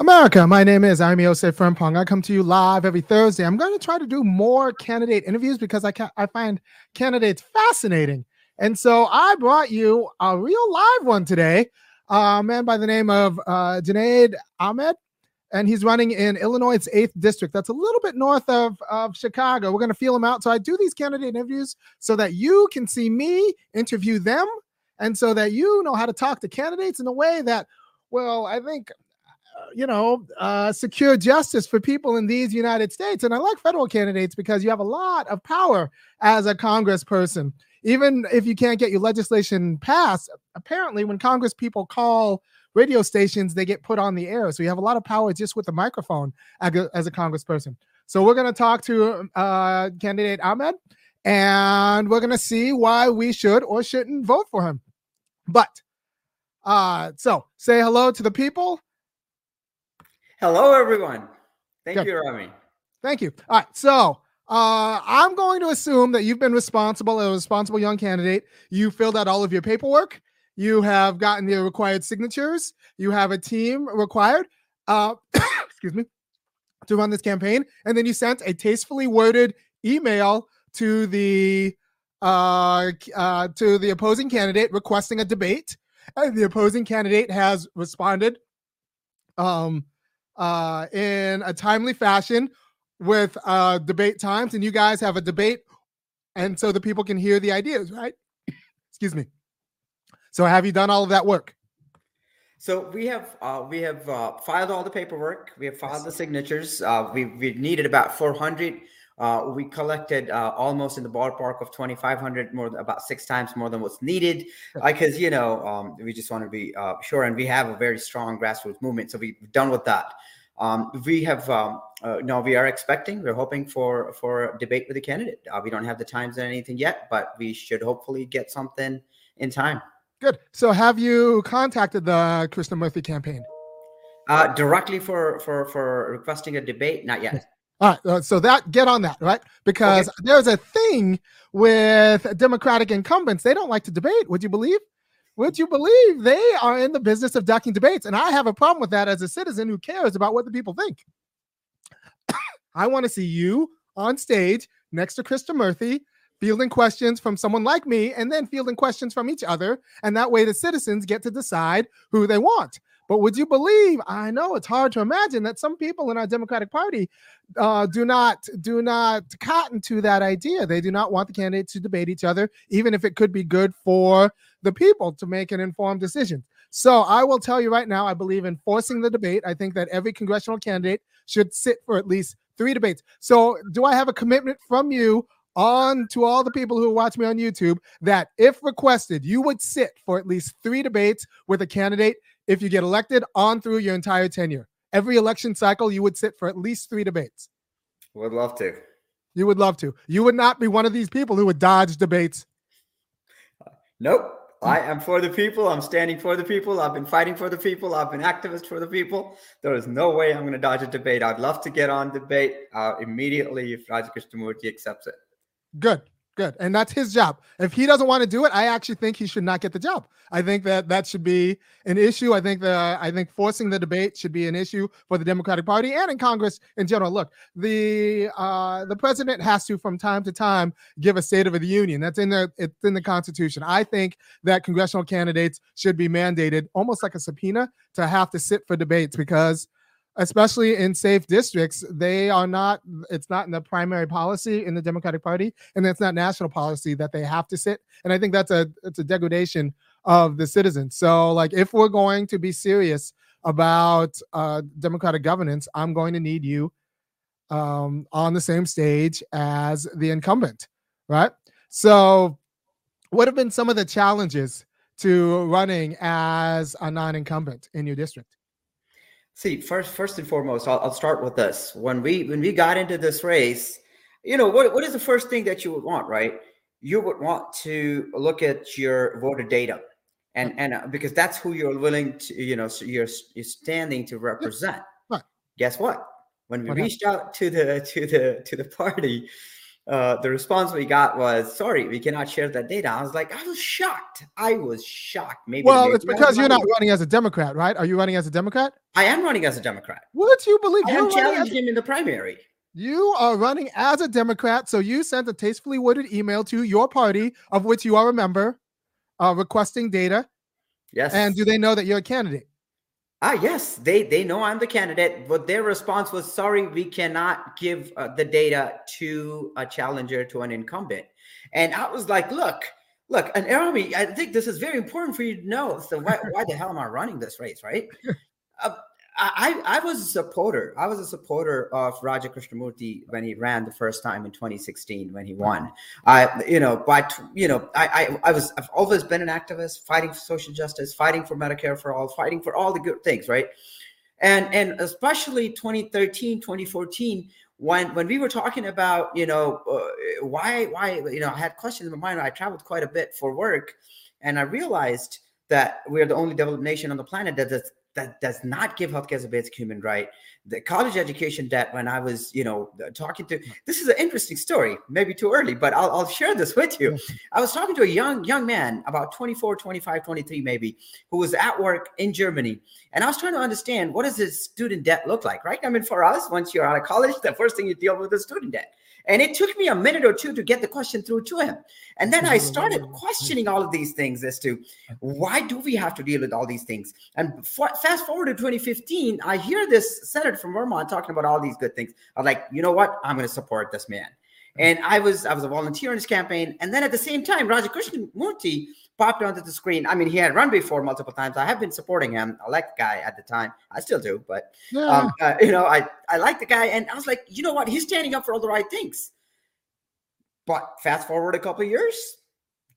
America, my name is Amy Yosef Frimpong. I come to you live every Thursday. I'm going to try to do more candidate interviews because I, I find candidates fascinating. And so I brought you a real live one today, a man by the name of uh, Ahmed, and he's running in Illinois' 8th district. That's a little bit north of, of Chicago. We're going to feel him out. So I do these candidate interviews so that you can see me interview them and so that you know how to talk to candidates in a way that well, I think you know, uh, secure justice for people in these United States. And I like federal candidates because you have a lot of power as a congressperson. Even if you can't get your legislation passed, apparently, when Congress people call radio stations, they get put on the air. So you have a lot of power just with the microphone as a, congressperson. So we're going to talk to uh, candidate Ahmed and we're going to see why we should or shouldn't vote for him. But uh, so say hello to the people Hello, everyone. Thank Good. you, Rami. Thank you. All right. So uh, I'm going to assume that you've been responsible, a responsible young candidate. You filled out all of your paperwork. You have gotten the required signatures. You have a team required. Uh, excuse me, to run this campaign, and then you sent a tastefully worded email to the uh, uh, to the opposing candidate requesting a debate, and the opposing candidate has responded um, uh, in a timely fashion with uh, debate times, and you guys have a debate, and so the people can hear the ideas, right? Excuse me. So, have you done all of that work? So we have uh, we have uh, filed all the paperwork. We have filed the signatures. Uh, we we needed about 400. Uh, we collected uh, almost in the ballpark of 2,500, more about six times more than what's needed. Because you know um, we just want to be uh, sure, and we have a very strong grassroots movement, so we've done with that. Um, we have um, uh, no, we are expecting. We're hoping for for a debate with the candidate. Uh, we don't have the times and anything yet, but we should hopefully get something in time. Good. So, have you contacted the Krishnamoorthi campaign? Uh, directly for for for requesting a debate? Not yet. All right, uh, so that get on that, right? Because okay. there's a thing with Democratic incumbents; they don't like to debate. Would you believe? Would you believe they are in the business of ducking debates? And I have a problem with that as a citizen who cares about what the people think. I want to see you on stage next to Krishnamoorthi fielding questions from someone like me and then fielding questions from each other. And that way the citizens get to decide who they want. But would you believe? I know it's hard to imagine that some people in our Democratic Party uh, do not do not cotton to that idea. They do not want the candidates to debate each other, even if it could be good for the people to make an informed decision. So I will tell you right now, I believe in forcing the debate. I think that every congressional candidate should sit for at least three debates. So do I have a commitment from you on to all the people who watch me on YouTube that if requested, you would sit for at least three debates with a candidate if you get elected on through your entire tenure. Every election cycle, you would sit for at least three debates. Would love to. You would love to. You would not be one of these people who would dodge debates. Nope. I am for the people. I'm standing for the people. I've been fighting for the people. I've been activist for the people. There is no way I'm going to dodge a debate. I'd love to get on debate uh, immediately if Raja Krishnamoorthi accepts it. Good. Good. And that's his job. If he doesn't want to do it, I actually think he should not get the job. I think that that should be an issue. I think that I think forcing the debate should be an issue for the Democratic Party and in Congress in general. Look, the uh, the president has to from time to time give a state of the union. That's in the it's in the Constitution. I think that congressional candidates should be mandated almost like a subpoena to have to sit for debates because especially in safe districts, they are not, it's not in the primary policy in the Democratic Party, and it's not national policy that they have to sit. And I think that's a it's a degradation of the citizens. So, like, if we're going to be serious about uh, democratic governance, I'm going to need you um, on the same stage as the incumbent, right? So, what have been some of the challenges to running as a non-incumbent in your district? See, first, first and foremost, I'll, I'll start with this. When we when we got into this race, you know what what is the first thing that you would want, right? You would want to look at your voter data, and and uh, because that's who you're willing to, you know, so you're you're standing to represent. Guess what? When we what reached happened? out to the to the to the party, uh, the response we got was, "Sorry, we cannot share that data." I was like, I was shocked. I was shocked. Maybe. Well, maybe it's because you're not running as a Democrat, right? Are you running as a Democrat? I am running as a Democrat. What do you believe? I am challenging him in the primary. You are running as a Democrat, so you sent a tastefully worded email to your party, of which you are a member, uh, requesting data. Yes. And do they know that you're a candidate? Ah, yes, they they know I'm the candidate, but their response was, "Sorry, we cannot give uh, the data to a challenger to an incumbent." And I was like, "Look, look, an army. I think this is very important for you to know. So why, why the hell am I running this race, right?" Uh, I, I was a supporter. I was a supporter of Raja Krishnamoorthi when he ran the first time in 2016 when he won. I, you know, but you know, I, I, I was I've always been an activist, fighting for social justice, fighting for Medicare for all, fighting for all the good things, right? And and especially 2013, 2014, when when we were talking about, you know, uh, why why you know, I had questions in my mind. I traveled quite a bit for work, and I realized that we're the only developed nation on the planet that does that does not give healthcare as a basic human right. The college education debt, when I was, you know, talking to this is an interesting story, maybe too early, but I'll, I'll share this with you. I was talking to a young, young man, about 24, 25, 23, maybe, who was at work in Germany. And I was trying to understand what does his student debt look like, right? I mean, for us, once you're out of college, the first thing you deal with is student debt. And it took me a minute or two to get the question through to him. And then I started questioning all of these things as to why do we have to deal with all these things? And fast forward to 2015, I hear this senator from Vermont talking about all these good things. I'm like, you know what? I'm going to support this man. And I was I was a volunteer in his campaign. And then at the same time, Raja Krishnamoorthi popped onto the screen. I mean, he had run before multiple times. I have been supporting him. I like the guy at the time. I still do, but yeah. um, uh, you know, I I like the guy, and I was like, you know what? He's standing up for all the right things. But fast forward a couple years,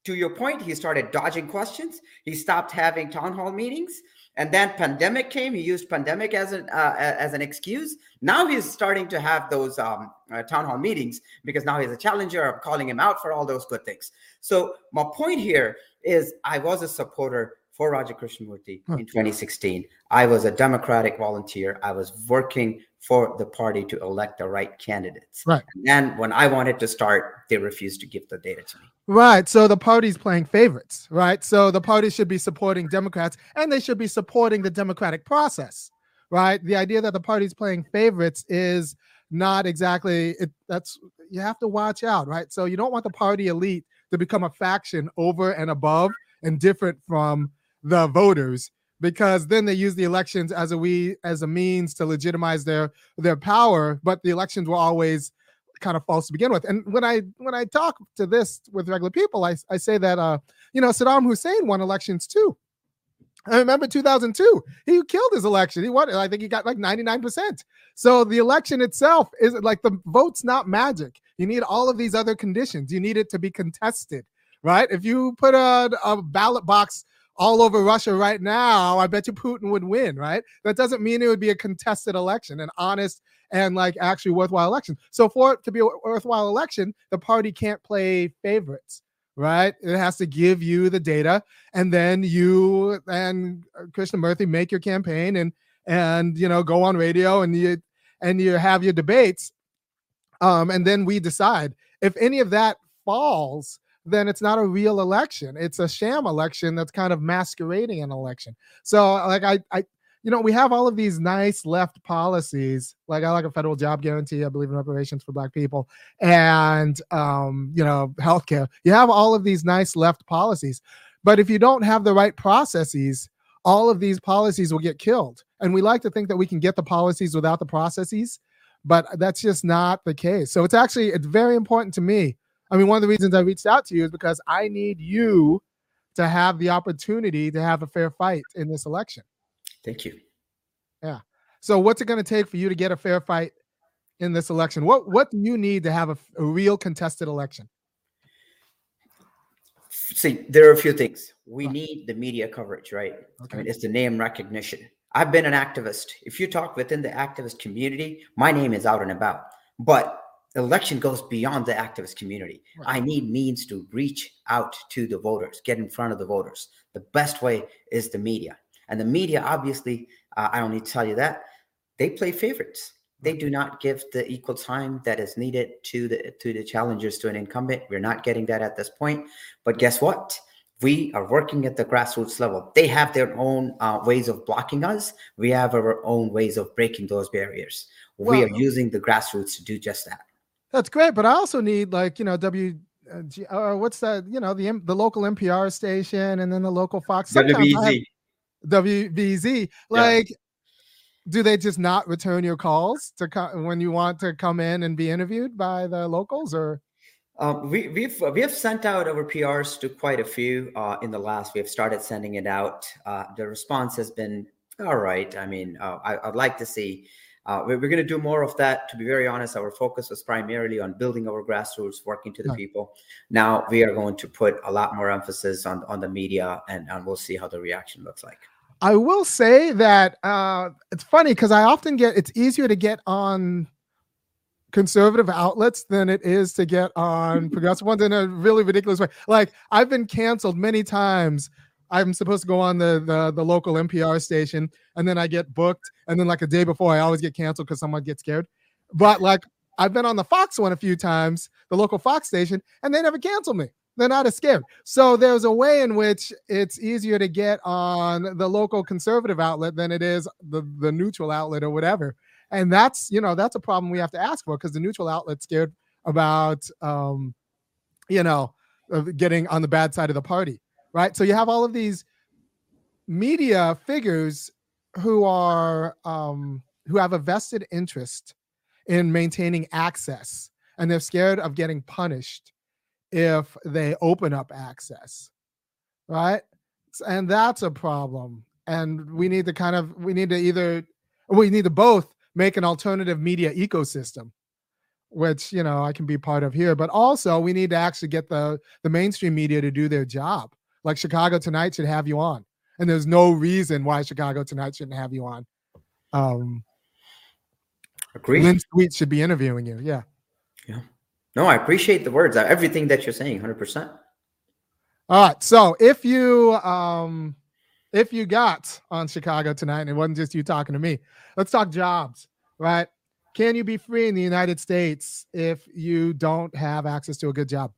to your point, he started dodging questions. He stopped having town hall meetings. And then pandemic came. He used pandemic as an uh, as an excuse. Now he's starting to have those um, uh, town hall meetings because now he's a challenger. I'm calling him out for all those good things. So my point here is, I was a supporter for Raja Krishnamoorthi huh. in 2016. I was a Democratic volunteer. I was working for the party to elect the right candidates. Right. And then when I wanted to start, they refused to give the data to me. Right. So the party's playing favorites, right? So the party should be supporting Democrats and they should be supporting the democratic process, right? The idea that the party's playing favorites is not exactly it that's you have to watch out, right? So you don't want the party elite to become a faction over and above and different from the voters because then they use the elections as a we as a means to legitimize their their power but the elections were always kind of false to begin with and when i when i talk to this with regular people i, I say that uh you know saddam hussein won elections too I remember 2002. He killed his election. He won. I think he got like 99%. So the election itself is like the vote's not magic. You need all of these other conditions. You need it to be contested, right? If you put a, a ballot box all over Russia right now, I bet you Putin would win, right? That doesn't mean it would be a contested election, an honest and like actually worthwhile election. So for it to be a worthwhile election, the party can't play favorites, right? It has to give you the data, and then you and Krishnamoorthi make your campaign and and you know go on radio and you and you have your debates, um, and then we decide if any of that falls then it's not a real election. It's a sham election that's kind of masquerading an election. So, like, I, I, you know, we have all of these nice left policies, like I like a federal job guarantee. I believe in reparations for Black people, and um, you know, healthcare. You have all of these nice left policies, but if you don't have the right processes, all of these policies will get killed. And we like to think that we can get the policies without the processes, but that's just not the case. So it's actually it's very important to me I mean, one of the reasons I reached out to you is because I need you to have the opportunity to have a fair fight in this election. Thank you. Yeah. So, what's it going to take for you to get a fair fight in this election? What What do you need to have a, a real contested election? See, there are a few things. We need the media coverage, right? Okay. I mean, it's the name recognition. I've been an activist. If you talk within the activist community, my name is out and about. But election goes beyond the activist community. Right. I need means to reach out to the voters, get in front of the voters. The best way is the media. And the media, obviously, uh, I don't need to tell you that, they play favorites. they do not give the equal time that is needed to the to the challengers to an incumbent. We're not getting that at this point. But guess what? We are working at the grassroots level. They have their own uh, ways of blocking us. We have our own ways of breaking those barriers. Well, we are using the grassroots to do just that. That's great, but I also need like you know W. Uh, uh, what's that? You know the the local NPR station and then the local Fox. WBZ. WBZ. Like yeah do they just not return your calls to come when you want to come in and be interviewed by the locals or um, we, we've we have sent out our PRs to quite a few uh, in the last. We have started sending it out. Uh, the response has been all right. I mean, uh, I, would like to see. Uh, we're, we're going to do more of that. To be very honest, our focus was primarily on building our grassroots, working to the right. people. Now we are going to put a lot more emphasis on on the media, and, and we'll see how the reaction looks like. I will say that uh, it's funny because I often get it's easier to get on conservative outlets than it is to get on progressive ones in a really ridiculous way. Like I've been canceled many times. I'm supposed to go on the, the the local NPR station, and then I get booked, and then like a day before, I always get canceled because someone gets scared. But like I've been on the Fox one a few times, the local Fox station, and they never cancel me they're not as scared. So there's a way in which it's easier to get on the local conservative outlet than it is the, the neutral outlet or whatever. And that's, you know, that's a problem we have to ask for because the neutral outlet's scared about, um, you know, getting on the bad side of the party, right? So you have all of these media figures who are, um, who have a vested interest in maintaining access and they're scared of getting punished if they open up access, right? And that's a problem. And we need to kind of we need to either we need to both make an alternative media ecosystem, which you know I can be part of here, but also we need to actually get the the mainstream media to do their job. Like Chicago Tonight should have you on, and there's no reason why Chicago Tonight shouldn't have you on. Um, Agree. Lynn Sweet should be interviewing you. Yeah. Yeah. No, I appreciate the words. Uh, everything that you're saying, hundred percent. All right. So if you um if you got on Chicago tonight and it wasn't just you talking to me, let's talk jobs, right? Can you be free in the United States if you don't have access to a good job?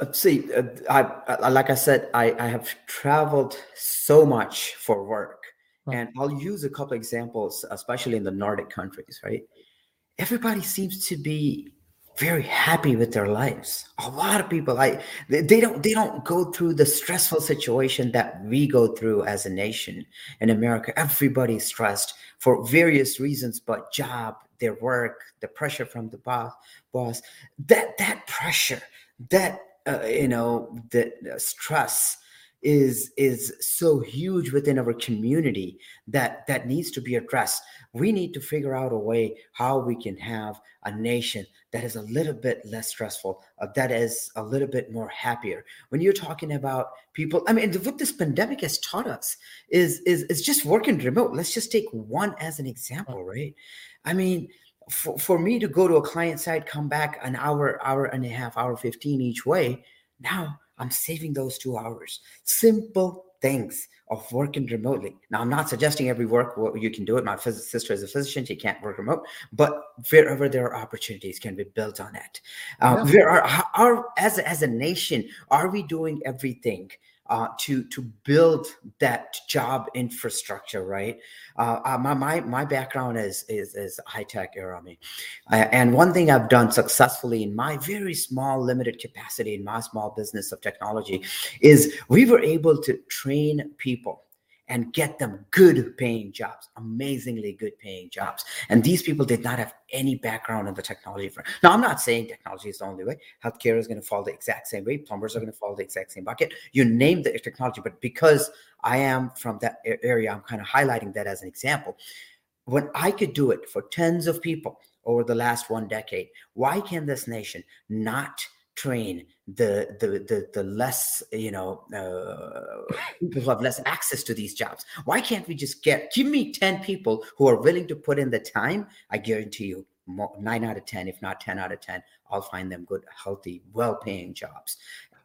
Let's see. Uh, I, I, like I said, I, I have traveled so much for work, right. and I'll use a couple examples, especially in the Nordic countries, right? everybody seems to be very happy with their lives a lot of people i they don't they don't go through the stressful situation that we go through as a nation in america everybody's stressed for various reasons but job their work the pressure from the boss boss that that pressure that uh, you know the stress is is so huge within our community that that needs to be addressed. We need to figure out a way how we can have a nation that is a little bit less stressful uh, that is a little bit more happier. When you're talking about people i mean what this pandemic has taught us is is is just working remote. Let's just take one as an example right? I mean for, for me to go to a client side come back an hour hour and a half hour 15 each way now I'm saving those two hours. Simple things of working remotely. Now, I'm not suggesting every work you can do it. My sister is a physician; she can't work remote. But wherever there are opportunities, can be built on it. Uh, yeah. There are, are as as a nation, are we doing everything uh, to to build that job infrastructure, right? Uh, uh, my my my background is is is high tech era, me, and one thing I've done successfully in my very small limited capacity in my small business of technology is we were able to train people and get them good paying jobs, amazingly good paying jobs. And these people did not have any background in the technology. Front. now, I'm not saying technology is the only way. Healthcare is going to fall the exact same way. Plumbers are going to fall the exact same bucket. You name the technology, but because I am from that area, I'm kind of highlighting that as an example. When I could do it for tens of people over the last one decade, why can this nation not train the the the, the less you know uh, people who have less access to these jobs why can't we just get give me 10 people who are willing to put in the time i guarantee you more, 9 out of 10 if not 10 out of 10 i'll find them good healthy well-paying jobs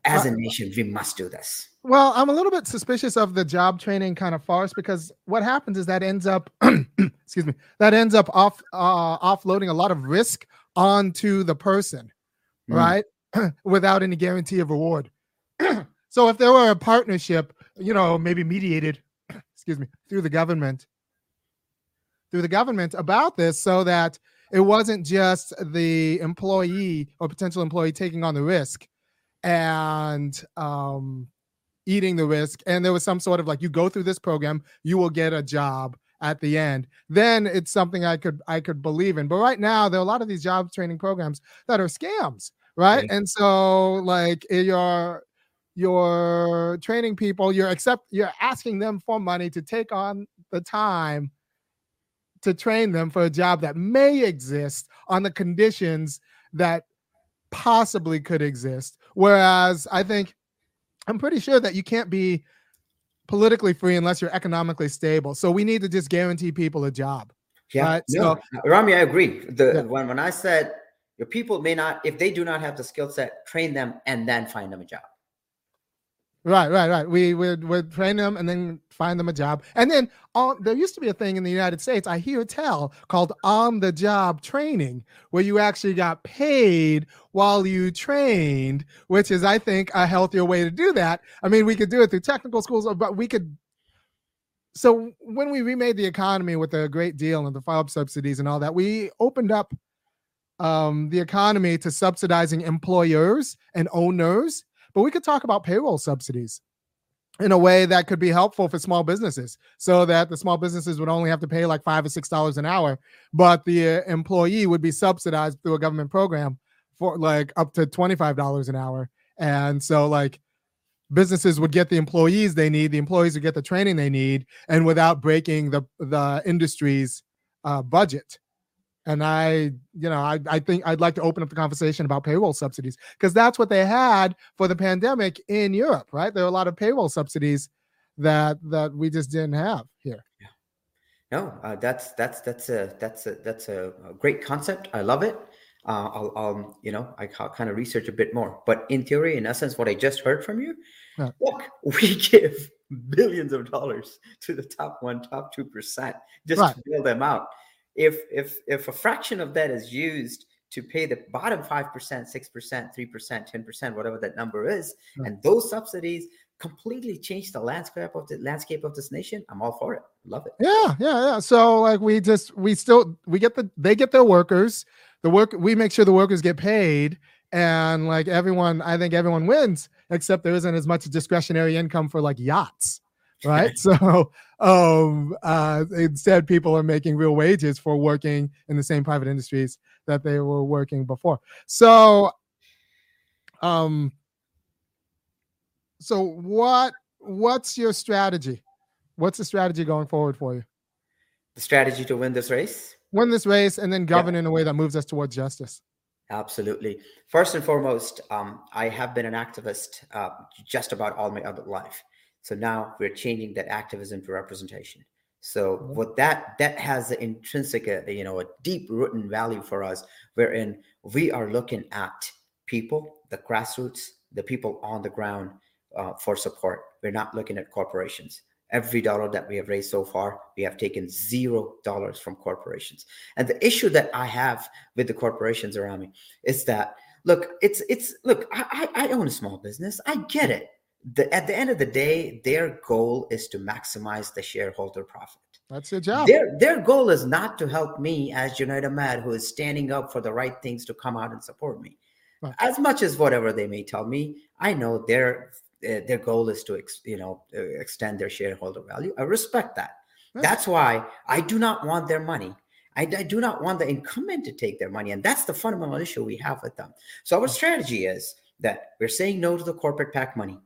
as a nation, we must do this. Well, I'm a little bit suspicious of the job training kind of farce because what happens is that ends up, excuse me, that ends up off uh, offloading a lot of risk onto the person, mm. right? Without any guarantee of reward. so if there were a partnership, you know, maybe mediated, excuse me, through the government, through the government about this, so that it wasn't just the employee or potential employee taking on the risk and um, eating the risk. And there was some sort of like, you go through this program, you will get a job at the end. Then it's something I could I could believe in. But right now, there are a lot of these job training programs that are scams, right? And so like eh, you're you're training people, you're accept you're asking them for money to take on the time to train them for a job that may exist on the conditions that possibly could exist. Whereas I think I'm pretty sure that you can't be politically free unless you're economically stable. So we need to just guarantee people a job. Yeah, right? so, Rami, I agree. The yeah. when when I said your people may not, if they do not have the skill set, train them and then find them a job. Right, right, right. We would would train them and then find them a job. And then there used to be a thing in the United States, I hear tell, called on the job training, where you actually got paid while you trained, which is, I think, a healthier way to do that. I mean, we could do it through technical schools, uh, but we could. So when we remade the economy with the great deal and the FARB subsidies and all that, we opened up um, the economy to subsidizing employers and owners but we could talk about payroll subsidies in a way that could be helpful for small businesses so that the small businesses would only have to pay like five or six dollars an hour but the uh, employee would be subsidized through a government program for like up to $25 an hour. And so like businesses would get the employees they need the employees would get the training they need and without breaking the the industry's uh, budget and I, you know, I, I think I'd like to open up the conversation about payroll subsidies because that's what they had for the pandemic in Europe, right? There are a lot of payroll subsidies that that we just didn't have here. Yeah. No, uh, that's that's that's a that's a that's a, great concept. I love it. Uh, I'll, I'll, you know, I, kind of research a bit more. But in theory, in essence, what I just heard from you, yeah. look, we give billions of dollars to the top one, top two percent just right. to bail them out if if if a fraction of that is used to pay the bottom 5%, 6%, 3%, 10%, whatever that number is, right. and those subsidies completely change the landscape of the landscape of this nation, I'm all for it. Love it. Yeah, yeah, yeah. So like we just we still we get the they get their workers, the work we make sure the workers get paid and like everyone I think everyone wins except there isn't as much discretionary income for like yachts right? so um, uh, instead, people are making real wages for working in the same private industries that they were working before. So, um, so what what's your strategy? What's the strategy going forward for you? The strategy to win this race? Win this race and then govern yeah. in a way that moves us towards justice. Absolutely. First and foremost, um, I have been an activist uh, just about all my adult life. So now we're changing that activism to representation. So mm-hmm. what that that has the intrinsic, uh, you know, a deep rooted value for us, wherein we are looking at people, the grassroots, the people on the ground uh, for support. We're not looking at corporations. Every dollar that we have raised so far, we have taken zero dollars from corporations. And the issue that I have with the corporations around me is that look, it's it's look, I I, I own a small business. I get it the, at the end of the day, their goal is to maximize the shareholder profit. That's your job. Their their goal is not to help me as Junaid Ahmed, who is standing up for the right things to come out and support me. Right. As much as whatever they may tell me, I know their uh, their goal is to ex, you know uh, extend their shareholder value. I respect that. Right. That's why I do not want their money. I, I, do not want the incumbent to take their money, and that's the fundamental issue we have with them. So our strategy is that we're saying no to the corporate PAC money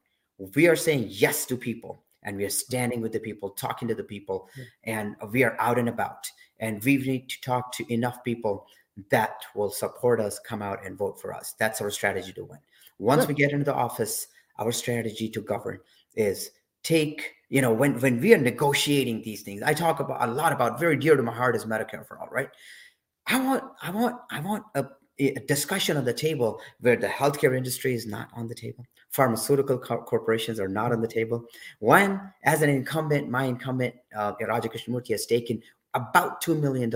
we are saying yes to people and we are mm-hmm. standing with the people talking to the people and we are out and about. And we need to talk to enough people that will support us come out and vote for us. That's our strategy to win. Once we get into the office our strategy to govern is take you know when when we are negotiating these things i talk about a lot about very dear to my heart is medicare for all right? I want i want i want a discussion on the table where the healthcare industry is not on the table. Pharmaceutical co- corporations are not on the table. When as an incumbent my incumbent uh, raja krishnamoorthi has taken about $2 million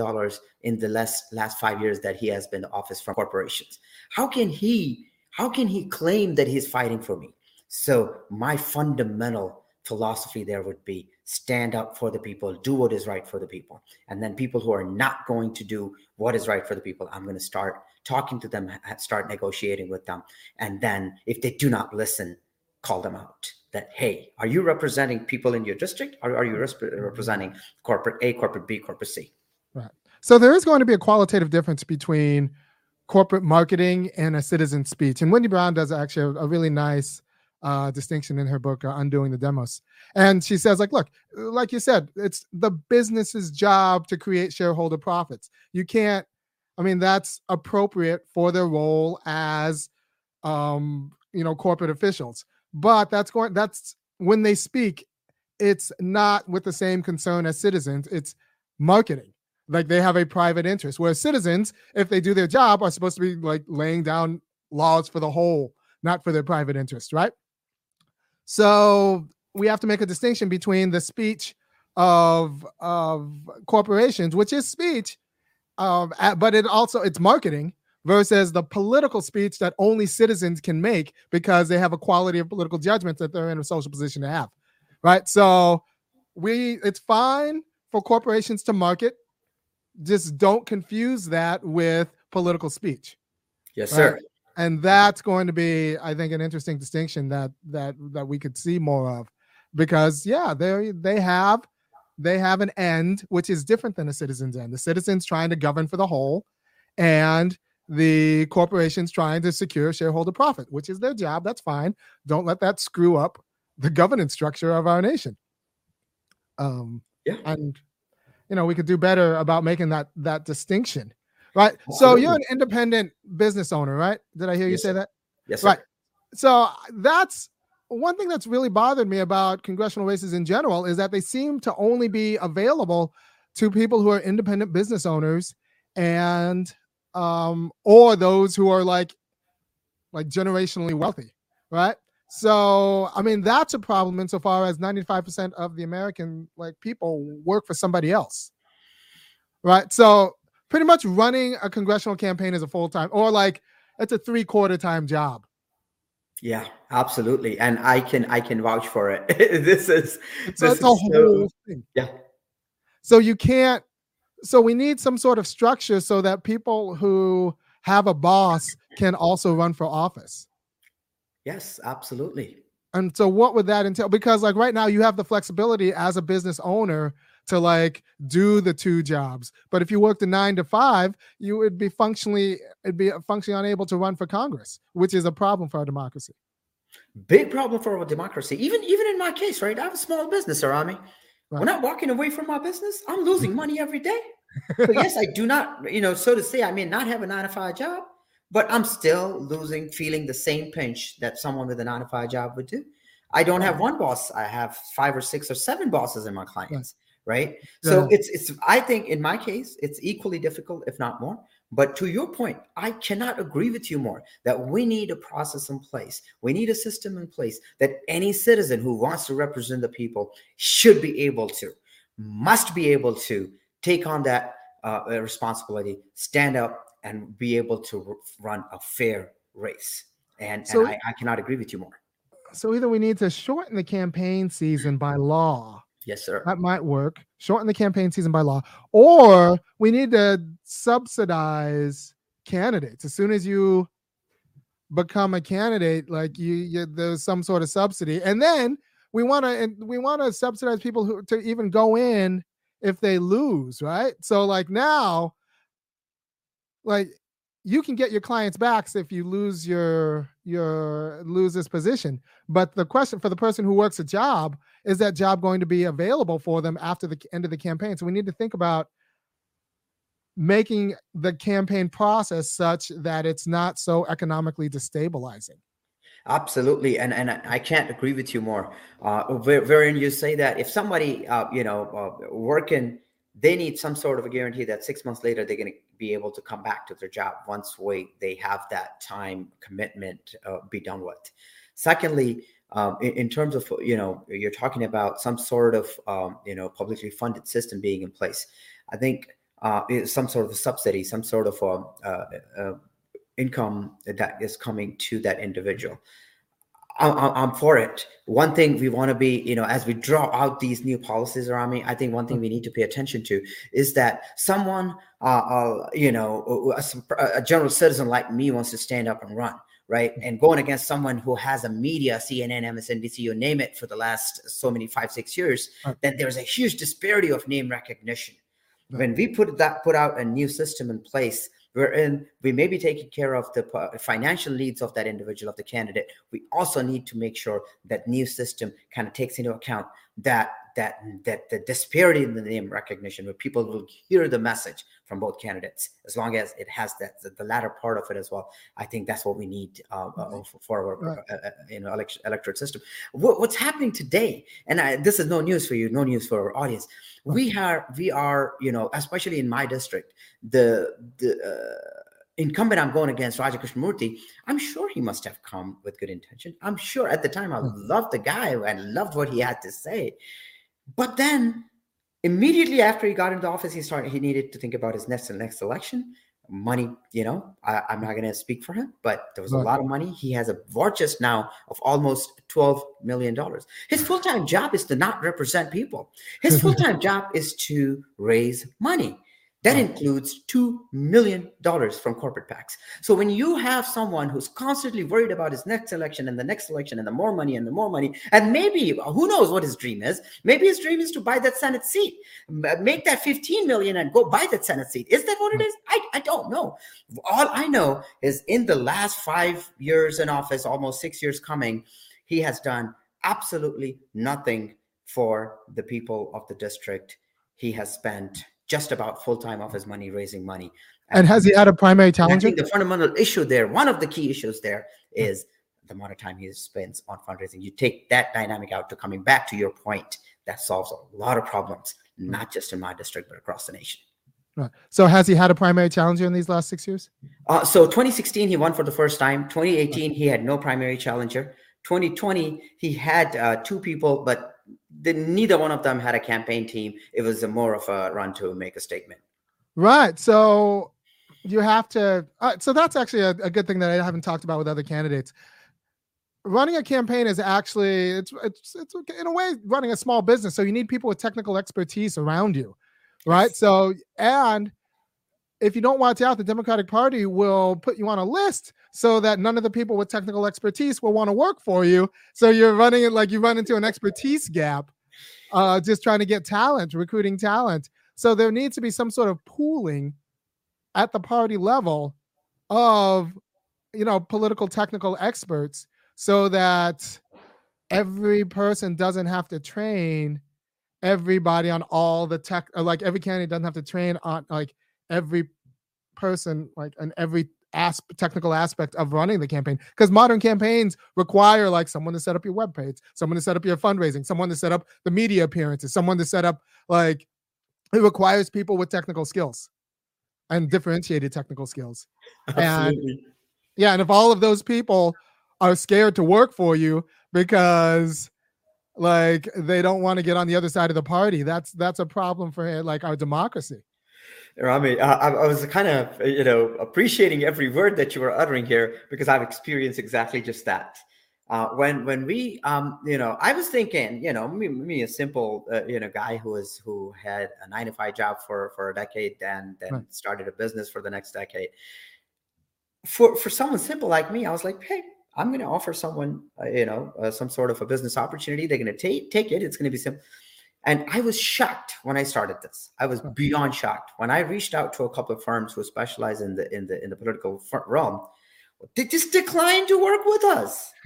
in the last last five years that he has been in office from corporations. How can he how can he claim that he's fighting for me? So my fundamental philosophy there would be stand up for the people, do what is right for the people. And then people who are not going to do what is right for the people, I'm going to start talking to them, start negotiating with them. And then if they do not listen, call them out that, hey, are you representing people in your district or are you representing corporate A, corporate B, corporate C? Right. So there is going to be a qualitative difference between corporate marketing and a citizen speech. And Wendy Brown does actually a really nice uh, distinction in her book, uh, Undoing the Demos. And she says, like, look, like you said, it's the business's job to create shareholder profits. You can't, I mean, that's appropriate for their role as, um, you know, corporate officials. But that's going, that's when they speak, it's not with the same concern as citizens, it's marketing. Like they have a private interest. Whereas citizens, if they do their job, are supposed to be like laying down laws for the whole, not for their private interest, right? So we have to make a distinction between the speech of of corporations, which is speech, um, but it also it's marketing versus the political speech that only citizens can make because they have a quality of political judgment that they're in a social position to have. Right. So we it's fine for corporations to market. Just don't confuse that with political speech. Yes, sir. Right? and that's going to be i think an interesting distinction that that that we could see more of because yeah they they have they have an end which is different than a citizen's end the citizens trying to govern for the whole and the corporations trying to secure shareholder profit which is their job that's fine don't let that screw up the governance structure of our nation um yeah and you know we could do better about making that that distinction right? So you're an independent business owner, right? Did I hear you yes, say that? Yes, sir. right. So that's one thing that's really bothered me about congressional races in general is that they seem to only be available to people who are independent business owners and um or those who are like like generationally wealthy, right? So, I mean, that's a problem insofar as 95% of the American like people work for somebody else. Right? So, pretty much running a congressional campaign is a full time or like it's a three quarter time job. Yeah, absolutely, and I can I can vouch for it. this is so this a whole so, thing. Yeah. So you can't. So we need some sort of structure so that people who have a boss can also run for office. Yes, absolutely. And so what would that entail? Because like right now you have the flexibility as a business owner to like do the two jobs. But if you worked a nine to five, you would be functionally it'd be functionally unable to run for Congress, which is a problem for our democracy. Big problem for our democracy. Even even in my case, right? I have a small business around me. When I'm walking away from my business, I'm losing money every day. so yes, I do not, you know, so to say, I may not have a nine to five job, but I'm still losing, feeling the same pinch that someone with a nine to five job would do. I don't have one boss. I have five or six or seven bosses in my clients right yeah. so it's it's i think in my case it's equally difficult if not more but to your point i cannot agree with you more that we need a process in place. We need a system in place that any citizen who wants to represent the people should be able to must be able to take on that uh, responsibility stand up and be able to run a fair race. And, so, and I, I cannot agree with you more. So either we need to shorten the campaign season by law Yes, sir. That might work. Shorten the campaign season by law. Or we need to subsidize candidates. As soon as you become a candidate, like you, you there's some sort of subsidy. And then we want to and we want to subsidize people who to even go in if they lose, right? So like now, like you can get your clients back if you lose your your lose this position but the question for the person who works a job is that job going to be available for them after the end of the campaign? So we need to think about making the campaign process such that it's not so economically destabilizing. Absolutely and and i can't agree with you more. Uh you say that if somebody uh you know uh, working they need some sort of a guarantee that six months later they're going to be able to come back to their job once we, they have that time commitment uh, be done with. Secondly, um, in, in, terms of you know you're talking about some sort of um, you know publicly funded system being in place. I think uh, some sort of a subsidy, some sort of a, uh, uh, income that is coming to that individual. I'm for it. One thing we want to be, you know, as we draw out these new policies around me, I think one thing we need to pay attention to is that someone, uh, uh, you know, a, a, general citizen like me wants to stand up and run, right? And going against someone who has a media, CNN, MSNBC, you name it, for the last so many five, six years, right. then there's a huge disparity of name recognition. Right. When we put that, put out a new system in place wherein we may be taking care of the financial needs of that individual of the candidate we also need to make sure that new system kind of takes into account that that that the disparity in the name recognition where people will hear the message from both candidates as long as it has that the, the latter part of it as well i think that's what we need uh, uh, for our right. uh, uh you know elect- electorate system what, what's happening today and I, this is no news for you no news for our audience right. we are we are you know especially in my district the the uh, incumbent I'm going against, Raja Krishnamoorthi, I'm sure he must have come with good intention. I'm sure at the time I hmm. loved the guy and loved what he had to say. But then immediately after he got into office, he started he needed to think about his next next election. Money, you know, I, am not gonna speak for him, but there was a lot of money. He has a war chest now of almost $12 million. His full-time job is to not represent people. His full-time job is to raise money. That includes $2 million from corporate PACs. So when you have someone who's constantly worried about his next election and the next election and the more money and the more money, and maybe who knows what his dream is? Maybe his dream is to buy that Senate seat, uh, make that 15 million and go buy that Senate seat. Is that what it hmm. is? I, I don't know. All I know is in the last five years in office, almost six years coming, he has done absolutely nothing for the people of the district. He has spent just about full time of his money raising money. And, and has he had a primary challenger? I think the fundamental issue there, one of the key issues there, is the amount of time he spends on fundraising. You take that dynamic out to coming back to your point, that solves a lot of problems, not just in my district but across the nation. Right. So has he had a primary challenger in these last six years? Uh, so 2016 he won for the first time. 2018 he had no primary challenger. 2020 he had uh, two people, but the, neither one of them had a campaign team. It was a more of a run to make a statement. Right. So you have to. Uh, so that's actually a, a, good thing that I haven't talked about with other candidates. Running a campaign is actually it's it's it's in a way running a small business. So you need people with technical expertise around you, right? So and if you don't watch out, the Democratic Party will put you on a list so that none of the people with technical expertise will want to work for you. So you're running it like you run into an expertise gap, uh, just trying to get talent, recruiting talent. So there needs to be some sort of pooling at the party level of, you know, political technical experts so that every person doesn't have to train everybody on all the tech, like every candidate doesn't have to train on like every person like and every asp- technical aspect of running the campaign because modern campaigns require like someone to set up your web page someone to set up your fundraising someone to set up the media appearances someone to set up like it requires people with technical skills and differentiated technical skills Absolutely. and yeah and if all of those people are scared to work for you because like they don't want to get on the other side of the party that's that's a problem for like our democracy Rami, I, I, was kind of, you know, appreciating every word that you were uttering here because I've experienced exactly just that. Uh, when when we, um, you know, I was thinking, you know, me, me a simple, uh, you know, guy who was who had a nine to five job for for a decade and then right. started a business for the next decade. For for someone simple like me, I was like, hey, I'm going to offer someone, uh, you know, uh, some sort of a business opportunity. They're going to take take it. It's going to be simple. And I was shocked when I started this. I was beyond shocked when I reached out to a couple of firms who specialize in the in the in the political realm. They just declined to work with us.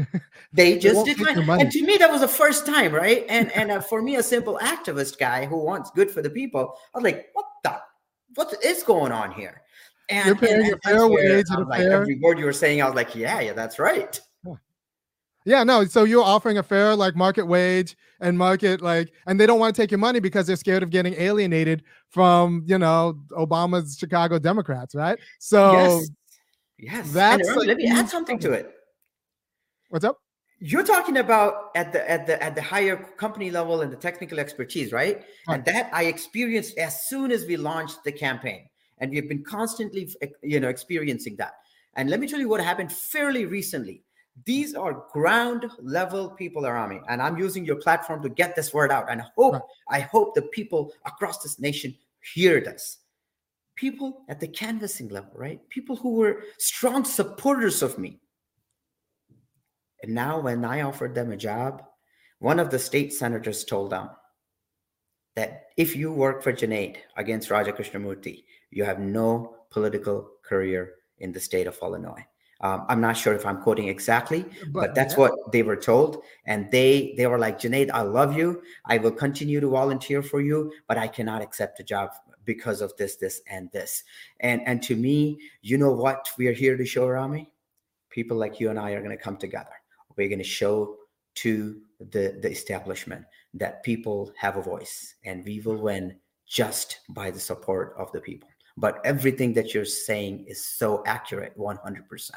They just they declined. And to me, that was the first time, right? And and uh, for me, a simple activist guy who wants good for the people, I was like, what the what is going on here? And, You're paying and, a fair wage. Like, every word you were saying, I was like, yeah, yeah, that's right. Yeah, no. So you're offering a fair like market wage and market like, and they don't want to take your money because they're scared of getting alienated from you know Obama's Chicago Democrats, right? So yes, yes. That's remember, let me add something to it. What's up? You're talking about at the at the at the higher company level and the technical expertise, right? right? And that I experienced as soon as we launched the campaign, and we've been constantly, you know, experiencing that. And let me tell you what happened fairly recently these are ground level people around me, and I'm using your platform to get this word out. And I hope, right. I hope the people across this nation hear this. People at the canvassing level, right? People who were strong supporters of me. And now, when I offered them a job, one of the state senators told them that if you work for Junaid against Raja Krishnamoorthi, you have no political career in the state of Illinois. Um, I'm not sure if I'm quoting exactly, but, but that's yeah. what they were told. And they they were like, Junaid, I love you. I will continue to volunteer for you, but I cannot accept a job because of this, this, and this. And and to me, you know what we are here to show, Rami? People like you and I are going to come together. We're going to show to the the establishment that people have a voice, and we will win just by the support of the people. But everything that you're saying is so accurate, 100%.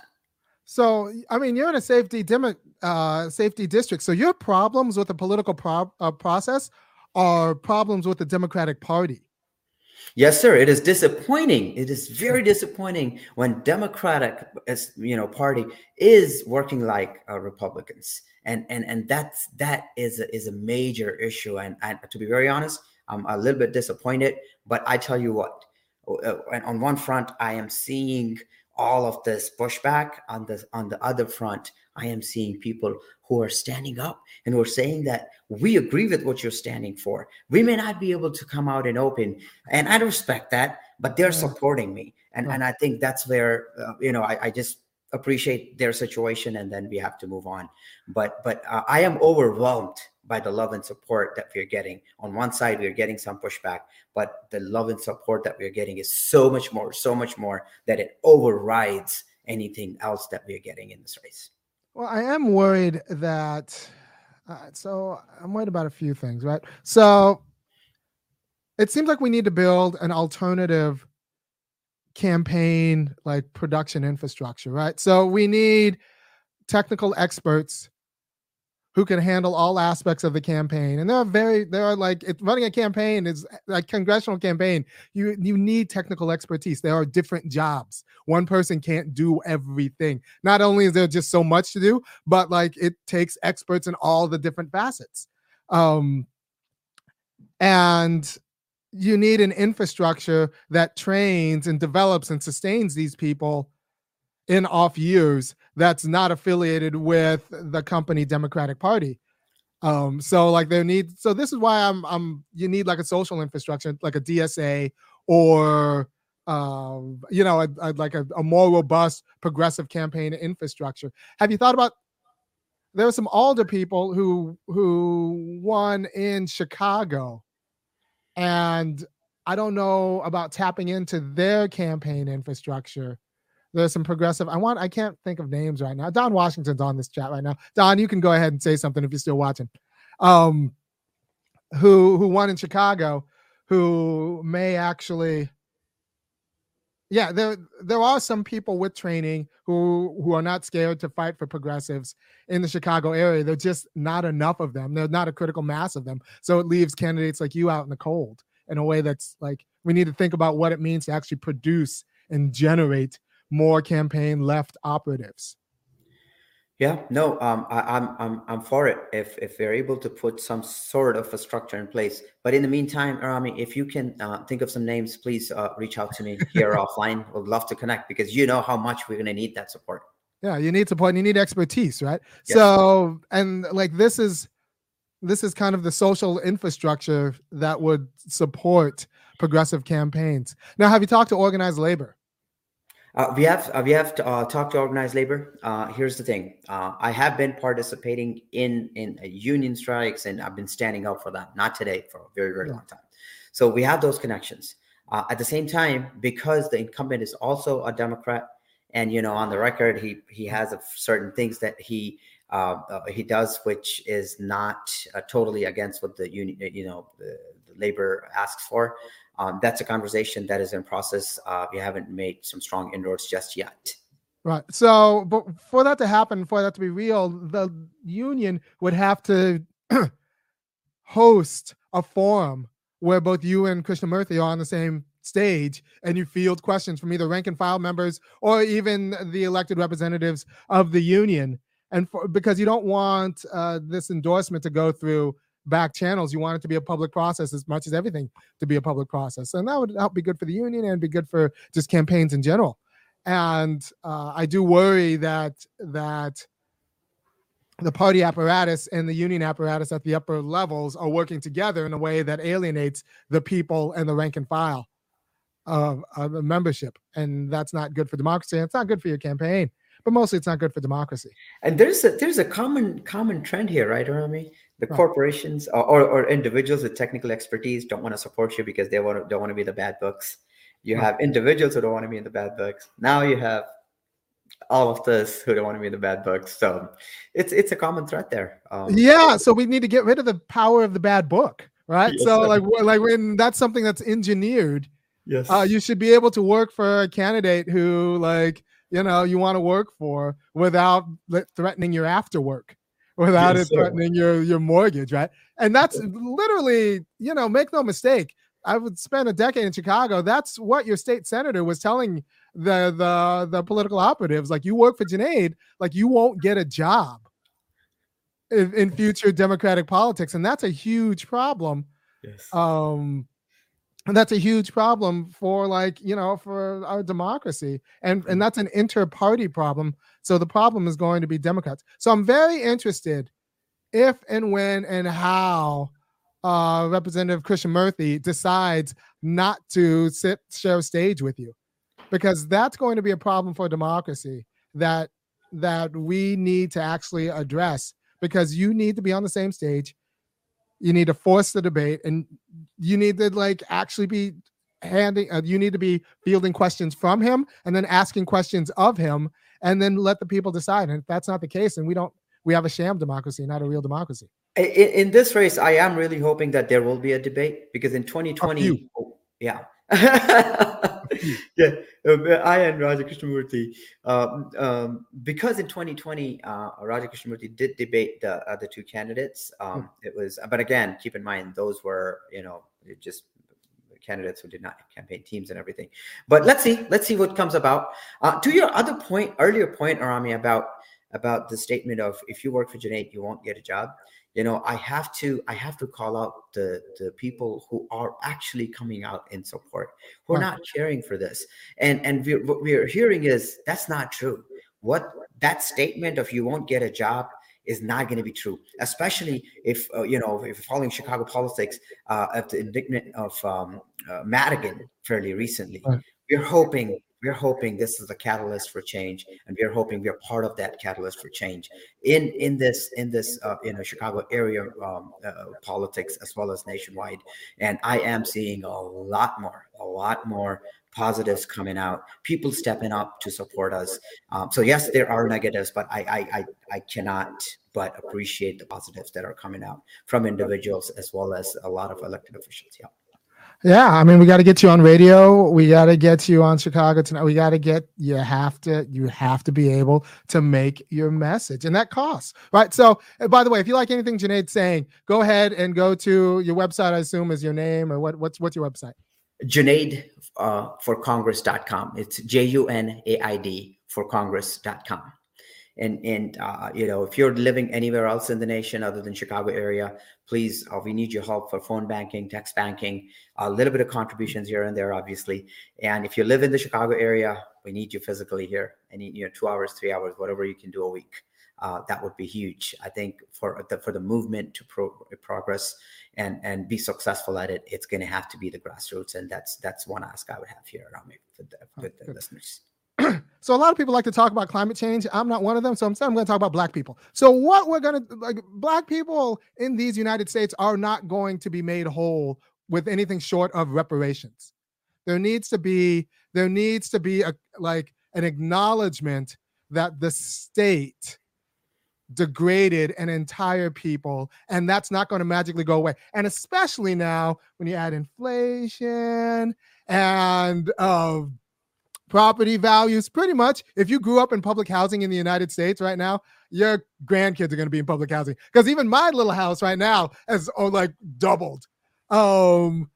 So, I mean, you're in a safety demo, uh, safety district. So, your problems with the political pro- uh, process are problems with the Democratic Party. Yes, sir. It is disappointing. It is very disappointing when Democratic, as you know, party is working like uh, Republicans, and and and that's that is a, is a major issue. And, and to be very honest, I'm a little bit disappointed. But I tell you what, uh, on one front, I am seeing all of this pushback on the on the other front i am seeing people who are standing up and who are saying that we agree with what you're standing for. We may not be able to come out and open and i respect that but they're supporting me. And and i think that's where uh, you know I, I, just appreciate their situation and then we have to move on. But but uh, i am overwhelmed by the love and support that we're getting. On one side, we're getting some pushback, but the love and support that we're getting is so much more, so much more that it overrides anything else that we're getting in this race. Well, I am worried that. Uh, so I'm worried about a few things, right? So it seems like we need to build an alternative campaign like production infrastructure, right? So we need technical experts who can handle all aspects of the campaign. And they're very, they're like running a campaign is like congressional campaign. You you need technical expertise. There are different jobs. One person can't do everything. Not only is there just so much to do, but like it takes experts in all the different facets. Um, and you need an infrastructure that trains and develops and sustains these people in off years that's not affiliated with the company Democratic Party. Um, so like they need so this is why I'm I'm you need like a social infrastructure like a DSA or um, you know, like a, a more robust progressive campaign infrastructure. Have you thought about there were some alder people who who won in Chicago and I don't know about tapping into their campaign infrastructure there's some progressive. I want. I can't think of names right now. Don Washington's on this chat right now. Don, you can go ahead and say something if you're still watching. Um, who who won in Chicago? Who may actually. Yeah, there there are some people with training who who are not scared to fight for progressives in the Chicago area. They're just not enough of them. There's not a critical mass of them. So it leaves candidates like you out in the cold in a way that's like we need to think about what it means to actually produce and generate more campaign left operatives. Yeah, no, um, I, am I'm, I'm I'm for it if if we're able to put some sort of a structure in place. But in the meantime, Rami, if you can uh, think of some names, please uh, reach out to me here offline. Would love to connect because you know how much we're going to need that support. Yeah, you need support. And you need expertise, right? Yes. So, and like this is this is kind of the social infrastructure that would support progressive campaigns. Now, have you talked to organized labor? Uh, we have uh, we have to, uh, talked to organized labor. Uh, here's the thing: uh, I have been participating in in union strikes, and I've been standing up for that. Not today, for a very very yeah. long time. So we have those connections. Uh, at the same time, because the incumbent is also a Democrat, and you know, on the record, he he has certain things that he uh, uh, he does, which is not uh, totally against what the union, you know, the, the labor asks for. Um, that's a conversation that is in process. Uh, we haven't made some strong inroads just yet. Right. So, but for that to happen, for that to be real, the union would have to host a forum where both you and Krishnamoorthi are on the same stage and you field questions from either rank and file members or even the elected representatives of the union. And for, because you don't want uh, this endorsement to go through back channels, you want it to be a public process as much as everything to be a public process. And that would help be good for the union and be good for just campaigns in general. And uh, I do worry that that the party apparatus and the union apparatus at the upper levels are working together in a way that alienates the people and the rank and file of, of the membership. And that's not good for democracy. And it's not good for your campaign, but mostly it's not good for democracy. And there's a there's a common common trend here, right, Rami? The right. corporations or, or, or, individuals with technical expertise don't want to support you because they want to, don't want to be the bad books. You right. have individuals who don't want to be in the bad books. Now you have all of this who don't want to be in the bad books. So it's it's a common threat there. Um, yeah. So we need to get rid of the power of the bad book, right? Yes, so sir. like like when that's something that's engineered. Yes. Uh, you should be able to work for a candidate who like you know you want to work for without threatening your after work without yes, it threatening your your mortgage right? And that's literally you know make no mistake i would spend a decade in chicago. That's what your state senator was telling the the the political operatives like you work for Junaid, like you won't get a job in, in future democratic politics. And that's a huge problem yes. um and that's a huge problem for like you know for our democracy. And and that's an inter-party problem so the problem is going to be democrats. So i'm very interested if and when and how uh, representative krishnamoorthi decides not to sit share stage with you because that's going to be a problem for democracy that that we need to actually address because you need to be on the same stage. You need to force the debate and you need to like actually be handing uh, you need to be fielding questions from him and then asking questions of him and then let the people decide and if that's not the case and we don't we have a sham democracy not a real democracy in, in this race i am really hoping that there will be a debate because in 2020 yeah yeah, um, I and Raja Krishnamoorthi, um, um, because in 2020, uh, Raja Krishnamoorthi did debate the other two candidates. Um, hmm. It was, but again, keep in mind those were, you know, just candidates who did not campaign teams and everything. But let's see, let's see what comes about. Uh, to your other point, earlier point, Arami, about about the statement of if you work for Junaid, you won't get a job you know i have to i have to call out the the people who are actually coming out in support who are not caring for this and and we, what we're hearing is that's not true what that statement of you won't get a job is not going to be true especially if uh, you know if following chicago politics uh, at the indictment of um, uh, madigan fairly recently right. we're hoping we're hoping this is a catalyst for change and we're hoping we're part of that catalyst for change in in this in this uh, in a chicago area um, uh, politics as well as nationwide and i am seeing a lot more a lot more positives coming out people stepping up to support us um, so yes there are negatives but I, I i i cannot but appreciate the positives that are coming out from individuals as well as a lot of elected officials yeah yeah, I mean, we got to get you on radio. We got to get you on Chicago tonight. We got to get you have to you have to be able to make your message, and that costs, right? So, by the way, if you like anything Junaid's saying, go ahead and go to your website. I assume is your name or what? What's what's your website? Junaid uh, for Congress.com. It's J U N A I D for Congress.com and and uh, you know if you're living anywhere else in the nation other than chicago area please uh, we need your help for phone banking text banking a little bit of contributions here and there obviously. And if you live in the chicago area we need you physically here. And you know two hours three hours whatever you can do a week. Uh, that would be huge i think for the for the movement to pro- progress and and be successful at it it's going to have to be the grassroots and that's that's one ask i would have here um, around me with the, with the listeners so a lot of people like to talk about climate change. I'm not one of them. So instead, I'm going to talk about black people. So what we're going to like, black people in these United States are not going to be made whole with anything short of reparations. There needs to be there needs to be a like an acknowledgement that the state degraded an entire people, and that's not going to magically go away. And especially now when you add inflation and uh, property values, pretty much, if you grew up in public housing in the United States right now, your grandkids are going to be in public housing. Because even my little house right now has oh, like doubled. Um,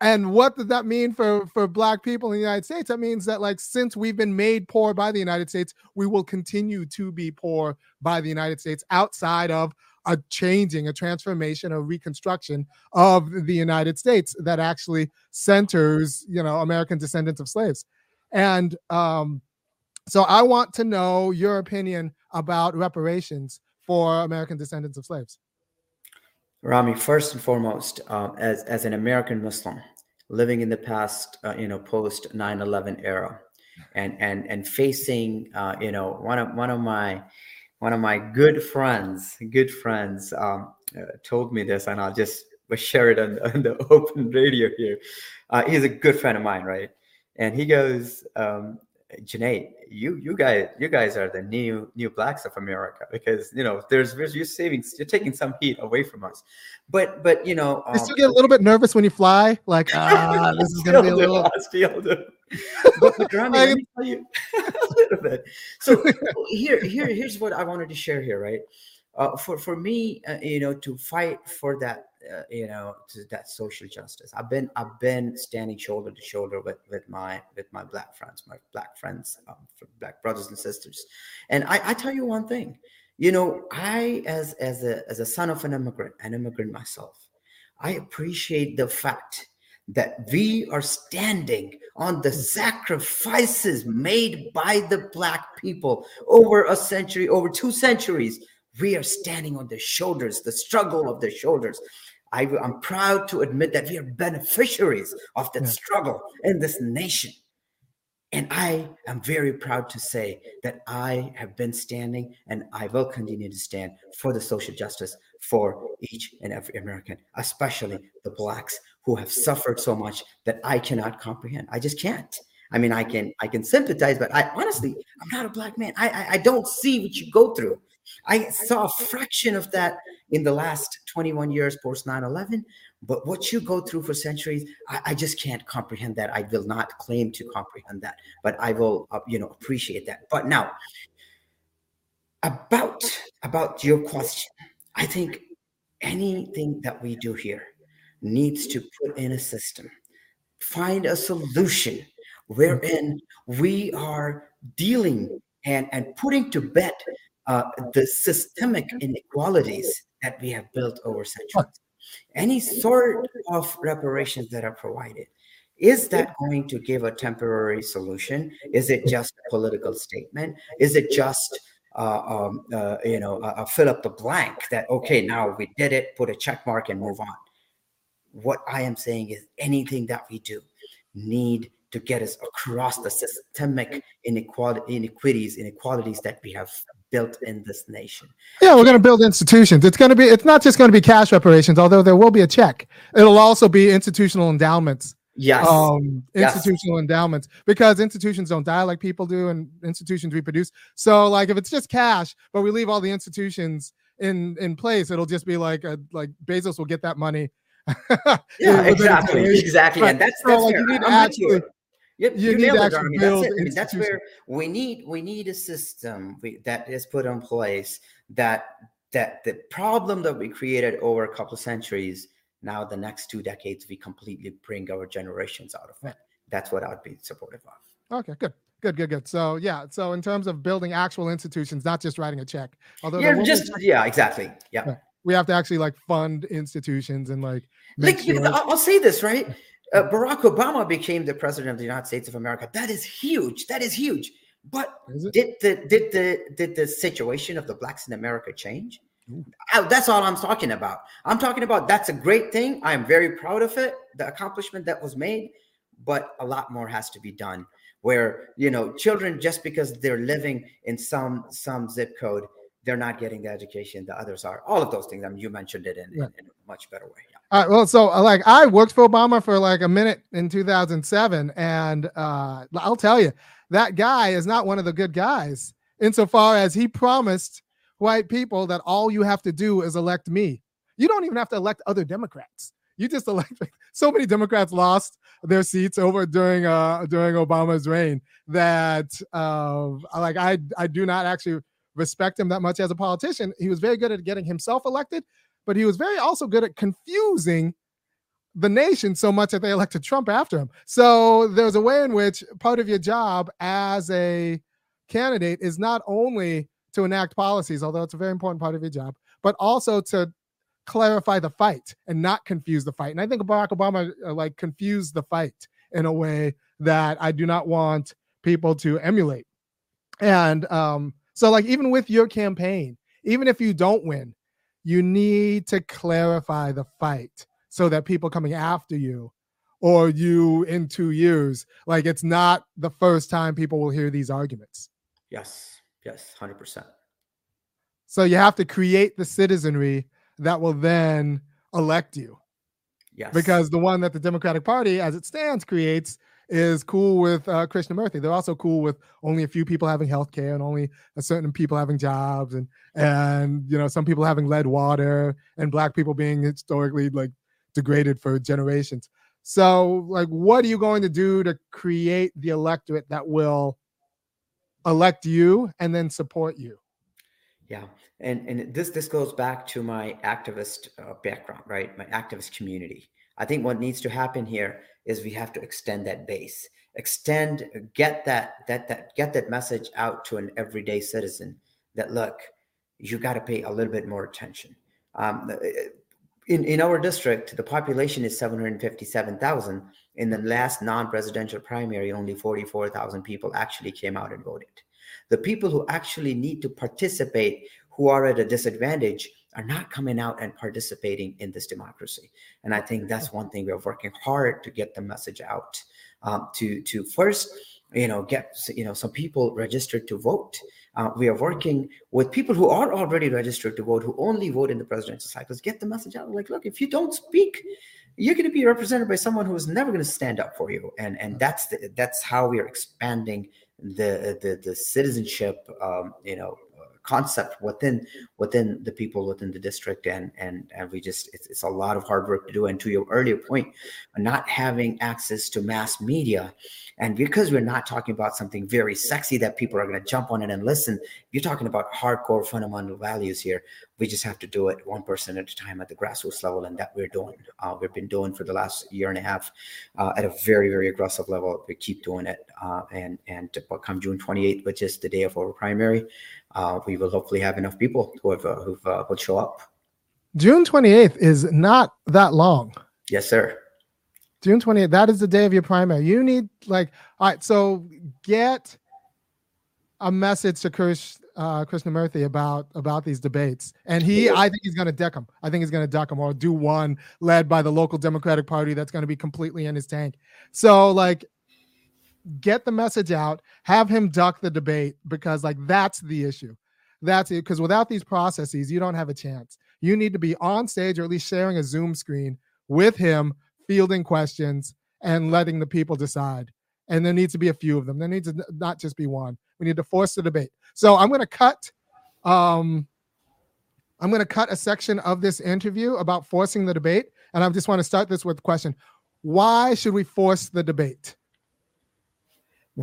and what does that mean for for black people in the United States? That means that like since we've been made poor by the United States, we will continue to be poor by the United States outside of a changing, a transformation, a reconstruction of the United States that actually centers, you know, American descendants of slaves. And um, so I want to know your opinion about reparations for American descendants of slaves. Rami, first and foremost, um, as as an American Muslim living in the past, uh, you know, post 9/11 era, and and and facing, uh, you know, one of one of my one of my good friends, good friends, um, uh, told me this, and I'll just share it on, on the open radio here. Uh, he's a good friend of mine, right? And he goes, um, Junaid, you you guys you guys are the new new blacks of America because you know there's there's you're saving you're taking some heat away from us, but but you know um, you still get a little bit nervous when you fly, like ah this is gonna be a little. but, but Rami, let me tell you a little bit. So here here here's what I wanted to share here, right? Uh, for for me, uh, you know, to fight for that uh, you know to that social justice i've been i've been standing shoulder to shoulder with with my with my black friends my black friends um, black brothers and sisters. And I, I tell you one thing you know i as as a as a son of an immigrant an immigrant myself i appreciate the fact that we are standing on the sacrifices made by the black people over a century over two centuries we are standing on the shoulders the struggle of the shoulders I, am proud to admit that we are beneficiaries of that yeah. struggle in this nation. And I am very proud to say that I have been standing and I will continue to stand for the social justice for each and every American, especially the Blacks who have suffered so much that I cannot comprehend. I just can't. I mean, I can I can sympathize, but I honestly, I'm not a black man. I, I, I don't see what you go through. I saw a fraction of that in the last 21 years post 9-11 but what you go through for centuries I, I, just can't comprehend that. I will not claim to comprehend that but i will uh, you know appreciate that. But now about about your question i think anything that we do here needs to put in a system find a solution wherein we are dealing and and putting to bed uh, the systemic inequalities that we have built over centuries. Any sort of reparations that are provided, is that going to give a temporary solution? Is it just a political statement? Is it just uh, um, uh, you know, uh, fill up the blank that okay, now we did it, put a check mark and move on. What I am saying is anything that we do need to get us across the systemic inequality, inequities, inequalities that we have built in this nation. Yeah, we're going to build institutions. It's going to be. It's not just going to be cash reparations, although there will be a check. It'll also be institutional endowments. Yes. Um, institutional yes. endowments because institutions don't die like people do, and institutions reproduce. So, like, if it's just cash, but we leave all the institutions in in place, it'll just be like a, like Bezos will get that money. yeah, exactly, exactly, right. and that's, that's like, you need to actually Yep, you, you need to actually build that's, I mean, that's where we need we need a system we, that is put in place that that the problem that we created over a couple of centuries now the next two decades we completely bring our generations out of it. That's what I'd be supportive of. Okay, good. Good, good, good. So yeah, so in terms of building actual institutions, not just writing a check. Although yeah, just yeah, exactly. Yeah. We have to actually like fund institutions and like like sure. I'll say this right uh, Barack Obama became the president of the United States of America. That is huge. That is huge. But is did the did the did the situation of the blacks in America change? That's all I'm talking about. I'm talking about that's a great thing. I am very proud of it, the accomplishment that was made, but a lot more has to be done. Where you know, children just because they're living in some some zip code, they're not getting the education the others are. All of those things. I mean, you mentioned it in, yeah. in, in a much better way. Right, well, so uh, like I worked for Obama for like a minute in 2007, and uh, I'll tell you that guy is not one of the good guys insofar as he promised white people that all you have to do is elect me. You don't even have to elect other Democrats. You just elect so many Democrats lost their seats over during uh during Obama's reign that uh like I I do not actually respect him that much as a politician. He was very good at getting himself elected, but he was very also good at confusing the nation so much that they elected Trump after him. So there's a way in which part of your job as a candidate is not only to enact policies, although it's a very important part of your job, but also to clarify the fight and not confuse the fight. And I think Barack Obama uh, like confused the fight in a way that I do not want people to emulate. And um, so, like, even with your campaign, even if you don't win, you need to clarify the fight so that people coming after you or you in two years, like it's not the first time people will hear these arguments. Yes, yes, 100%. So you have to create the citizenry that will then elect you. Yes. Because the one that the Democratic Party, as it stands, creates is cool with uh, Krishnamoorthi. They're also cool with only a few people having health care and only a certain people having jobs and and you know some people having lead water and black people being historically like degraded for generations. So, like, what are you going to do to create the electorate that will elect you and then support you? Yeah, and and this this goes back to my activist uh, background, right? My activist community. I think what needs to happen here is we have to extend that base, extend, get that that that get that message out to an everyday citizen that look, you got to pay a little bit more attention. Um, in, in our district, the population is 757,000. In the last non-presidential primary, only 44,000 people actually came out and voted. The people who actually need to participate, who are at a disadvantage, are not coming out and participating in this democracy. And I think that's one thing we're working hard to get the message out. Um, to to first, you know, get you know some people registered to vote. Uh, we are working with people who are already registered to vote, who only vote in the presidential cycles. Get the message out. Like, look, if you don't speak, you're going to be represented by someone who is never going to stand up for you. And and that's the, that's how we are expanding the the, the citizenship, um, you know, concept within within the people within the district. And and and we just it's, it's a lot of hard work to do. And to your earlier point not having access to mass media and because we're not talking about something very sexy that people are going to jump on it and listen you're talking about hardcore fundamental values here we just have to do it one person at a time at the grassroots level and that we're doing uh, we've been doing for the last year and a half uh, at a very very aggressive level we keep doing it uh, and and come june 28th which is the day of our primary uh, we will hopefully have enough people who have uh, who uh, will show up. June 28th is not that long. Yes, sir. June 28th, that is the day of your primary. You need like all right, so get a message to Krish uh Krishnamoorthi about about these debates. And he yeah. I think he's gonna deck them. I think he's gonna duck them or do one led by the local Democratic Party that's gonna be completely in his tank. So like get the message out, have him duck the debate because like that's the issue. That's it. Because without these processes, you don't have a chance. You need to be on stage or at least sharing a Zoom screen with him, fielding questions and letting the people decide. And there needs to be a few of them. There needs to not just be one. We need to force the debate. So I'm going to cut. Um, I'm going to cut a section of this interview about forcing the debate, and I just want to start this with a question: Why should we force the debate?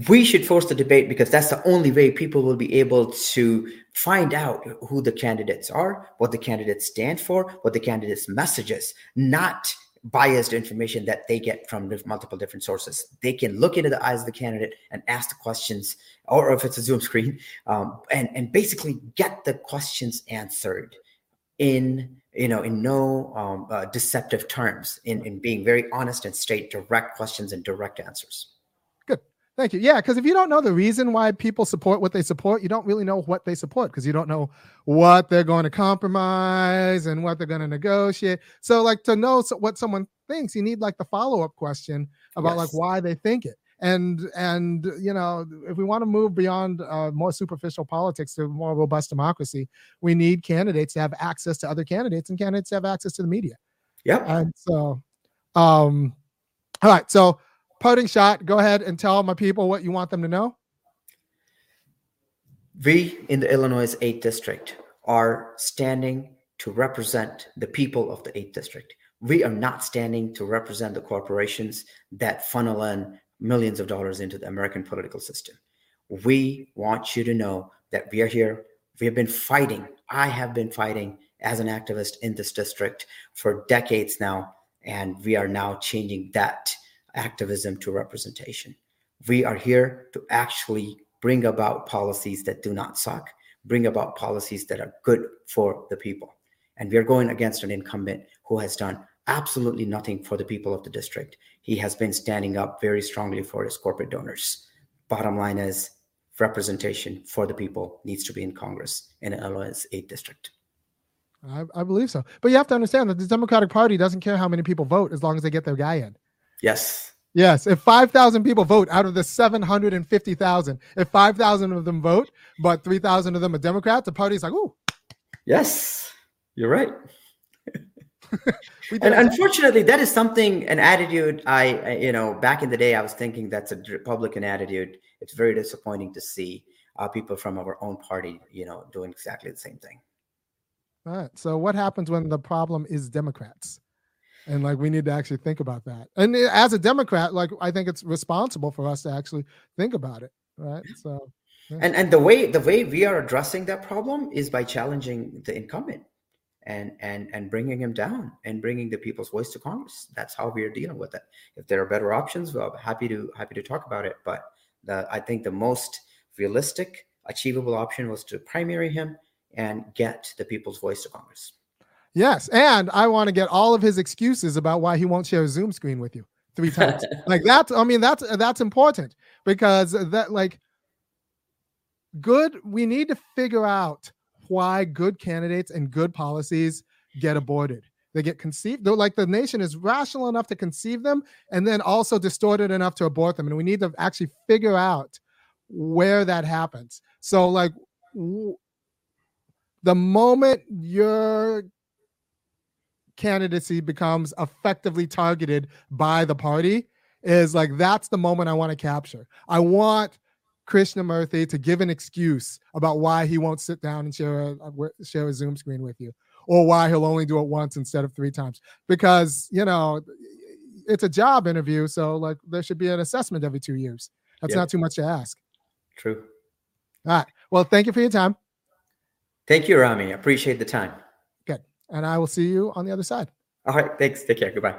we should force the debate because that's the only way people will be able to find out who the candidates are, what the candidates stand for, what the candidates' messages, not biased information that they get from multiple different sources. They can look into the eyes of the candidate and ask the questions, or if it's a Zoom screen, um, and and basically get the questions answered in you know in no um, uh, deceptive terms, in in being very honest and straight, direct questions and direct answers. Thank you. Yeah, because if you don't know the reason why people support what they support, you don't really know what they support because you don't know what they're going to compromise and what they're going to negotiate. So, like to know what someone thinks, you need like the follow up question about yes. like why they think it. And and you know, if we want to move beyond uh, more superficial politics to more robust democracy, we need candidates to have access to other candidates, and candidates to have access to the media. Yeah. And so, um, all right. So parting shot. Go ahead and tell my people what you want them to know. We in the Illinois 8th District are standing to represent the people of the 8th district. We are not standing to represent the corporations that funnel in millions of dollars into the American political system. We want you to know that we are here. We have been fighting. I have been fighting as an activist in this district for decades now, and we are now changing that activism to representation. We are here to actually bring about policies that do not suck, bring about policies that are good for the people. And we are going against an incumbent who has done absolutely nothing for the people of the district. He has been standing up very strongly for his corporate donors. Bottom line is representation for the people needs to be in Congress in Illinois' 8th district. I, I, believe so. But you have to understand that the Democratic Party doesn't care how many people vote as long as they get their guy in. Yes. Yes. If 5,000 people vote out of the 750,000, if 5,000 of them vote, but 3,000 of them are Democrats, the party's like, ooh. Yes, you're right. and unfortunately, that is something, an attitude I, you know, back in the day, I was thinking that's a Republican attitude. It's very disappointing to see uh, people from our own party, you know, doing exactly the same thing. All right. So what happens when the problem is Democrats? And like we need to actually think about that. And eh, as a Democrat, like I think it's responsible for us to actually think about it. Right. So yeah. and and the way the way we are addressing that problem is by challenging the incumbent and and and bringing him down and bringing the people's voice to Congress. That's how we are dealing with it. If there are better options, well, happy to happy to talk about it. But the I think the most realistic, achievable option was to primary him and get the people's voice to Congress. Yes, and I want to get all of his excuses about why he won't share a Zoom screen with you three times. like that's, I mean, that's that's important because that like good. We need to figure out why good candidates and good policies get aborted. They get conceived. They're like the nation is rational enough to conceive them and then also distorted enough to abort them. And we need to actually figure out where that happens. So, like, w- the moment your candidacy becomes effectively targeted by the party, is like that's the moment I want to capture. I want Krishnamoorthi to give an excuse about why he won't sit down and share a, uh, share a Zoom screen with you, or why he'll only do it once instead of three times. Because you know, it's a job interview, so like there should be an assessment every two years. That's yep. not too much to ask. True. All right. Well, thank you for your time. Thank you, Rami. Appreciate the time. And I will see you on the other side. All right. Thanks. Take care. Goodbye.